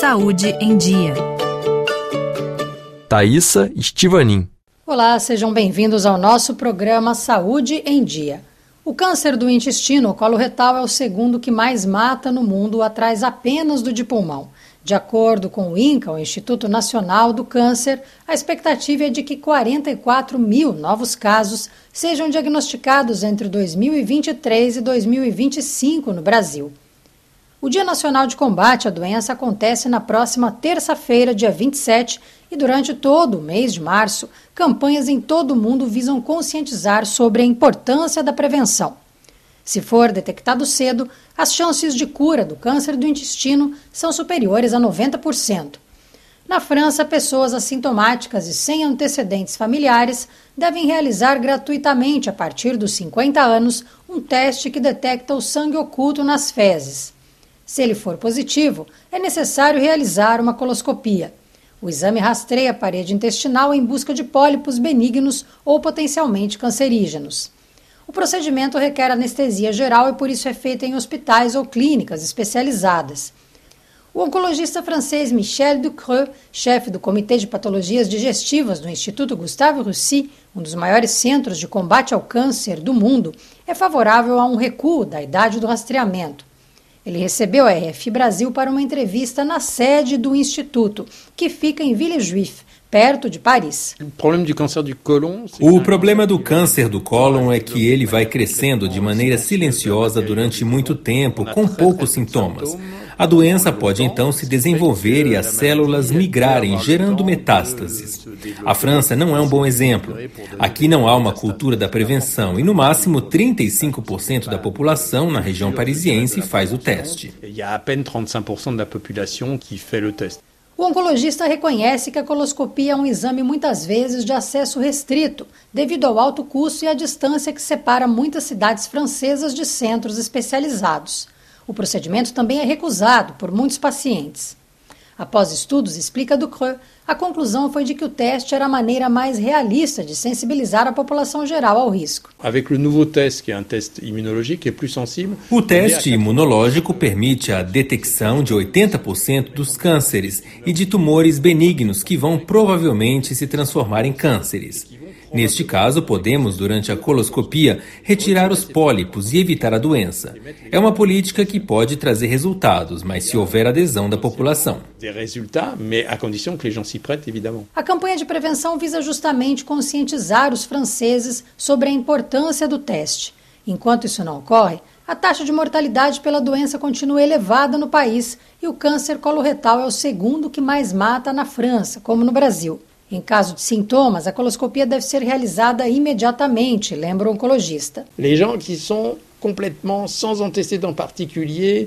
Saúde em Dia. Thaisa Estivanin. Olá, sejam bem-vindos ao nosso programa Saúde em Dia. O câncer do intestino coloretal é o segundo que mais mata no mundo, atrás apenas do de pulmão. De acordo com o INCA, o Instituto Nacional do Câncer, a expectativa é de que 44 mil novos casos sejam diagnosticados entre 2023 e 2025 no Brasil. O Dia Nacional de Combate à Doença acontece na próxima terça-feira, dia 27, e durante todo o mês de março, campanhas em todo o mundo visam conscientizar sobre a importância da prevenção. Se for detectado cedo, as chances de cura do câncer do intestino são superiores a 90%. Na França, pessoas assintomáticas e sem antecedentes familiares devem realizar gratuitamente, a partir dos 50 anos, um teste que detecta o sangue oculto nas fezes. Se ele for positivo, é necessário realizar uma coloscopia. O exame rastreia a parede intestinal em busca de pólipos benignos ou potencialmente cancerígenos. O procedimento requer anestesia geral e por isso é feito em hospitais ou clínicas especializadas. O oncologista francês Michel Ducreux, chefe do Comitê de Patologias Digestivas do Instituto Gustave Roussy, um dos maiores centros de combate ao câncer do mundo, é favorável a um recuo da idade do rastreamento. Ele recebeu a RF Brasil para uma entrevista na sede do Instituto, que fica em Villejuif, perto de Paris. O problema do câncer do cólon é que ele vai crescendo de maneira silenciosa durante muito tempo, com poucos sintomas. A doença pode então se desenvolver e as células migrarem, gerando metástases. A França não é um bom exemplo. Aqui não há uma cultura da prevenção e, no máximo, 35% da população na região parisiense faz o teste. O oncologista reconhece que a coloscopia é um exame muitas vezes de acesso restrito, devido ao alto custo e à distância que separa muitas cidades francesas de centros especializados. O procedimento também é recusado por muitos pacientes. Após estudos, explica Ducreux, a conclusão foi de que o teste era a maneira mais realista de sensibilizar a população geral ao risco. O teste imunológico permite a detecção de 80% dos cânceres e de tumores benignos que vão provavelmente se transformar em cânceres. Neste caso, podemos, durante a coloscopia, retirar os pólipos e evitar a doença. É uma política que pode trazer resultados, mas se houver adesão da população. A campanha de prevenção visa justamente conscientizar os franceses sobre a importância do teste. Enquanto isso não ocorre, a taxa de mortalidade pela doença continua elevada no país e o câncer coloretal é o segundo que mais mata na França, como no Brasil. Em caso de sintomas, a coloscopia deve ser realizada imediatamente, lembra o oncologista.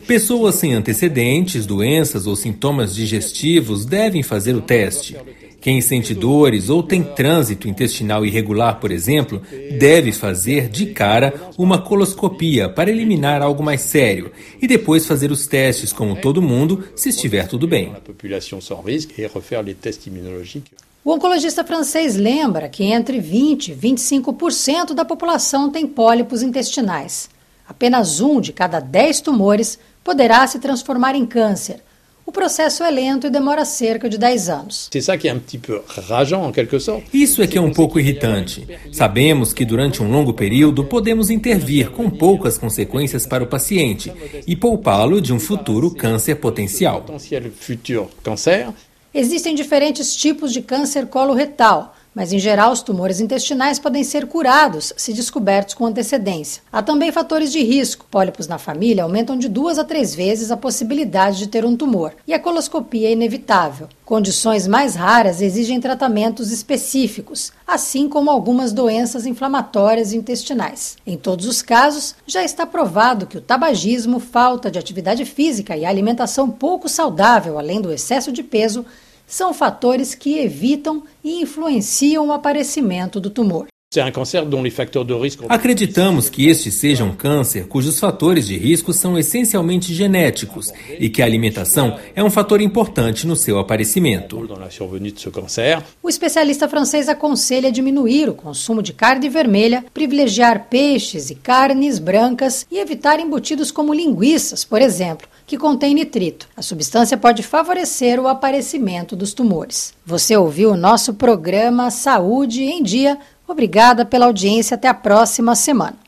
Pessoas sem antecedentes, doenças ou sintomas digestivos devem fazer o teste. Quem sente dores ou tem trânsito intestinal irregular, por exemplo, deve fazer de cara uma coloscopia para eliminar algo mais sério e depois fazer os testes, como todo mundo, se estiver tudo bem. O oncologista francês lembra que entre 20 e 25% da população tem pólipos intestinais. Apenas um de cada 10 tumores poderá se transformar em câncer. O processo é lento e demora cerca de 10 anos. Isso é que é um pouco irritante. Sabemos que durante um longo período podemos intervir com poucas consequências para o paciente e poupá-lo de um futuro câncer potencial. Existem diferentes tipos de câncer coloretal, mas em geral os tumores intestinais podem ser curados se descobertos com antecedência. Há também fatores de risco. Pólipos na família aumentam de duas a três vezes a possibilidade de ter um tumor, e a coloscopia é inevitável. Condições mais raras exigem tratamentos específicos, assim como algumas doenças inflamatórias intestinais. Em todos os casos, já está provado que o tabagismo, falta de atividade física e alimentação pouco saudável, além do excesso de peso, são fatores que evitam e influenciam o aparecimento do tumor. Acreditamos que este seja um câncer cujos fatores de risco são essencialmente genéticos e que a alimentação é um fator importante no seu aparecimento. O especialista francês aconselha diminuir o consumo de carne vermelha, privilegiar peixes e carnes brancas e evitar embutidos como linguiças, por exemplo, que contém nitrito. A substância pode favorecer o aparecimento dos tumores. Você ouviu o nosso programa Saúde em Dia Obrigada pela audiência. Até a próxima semana.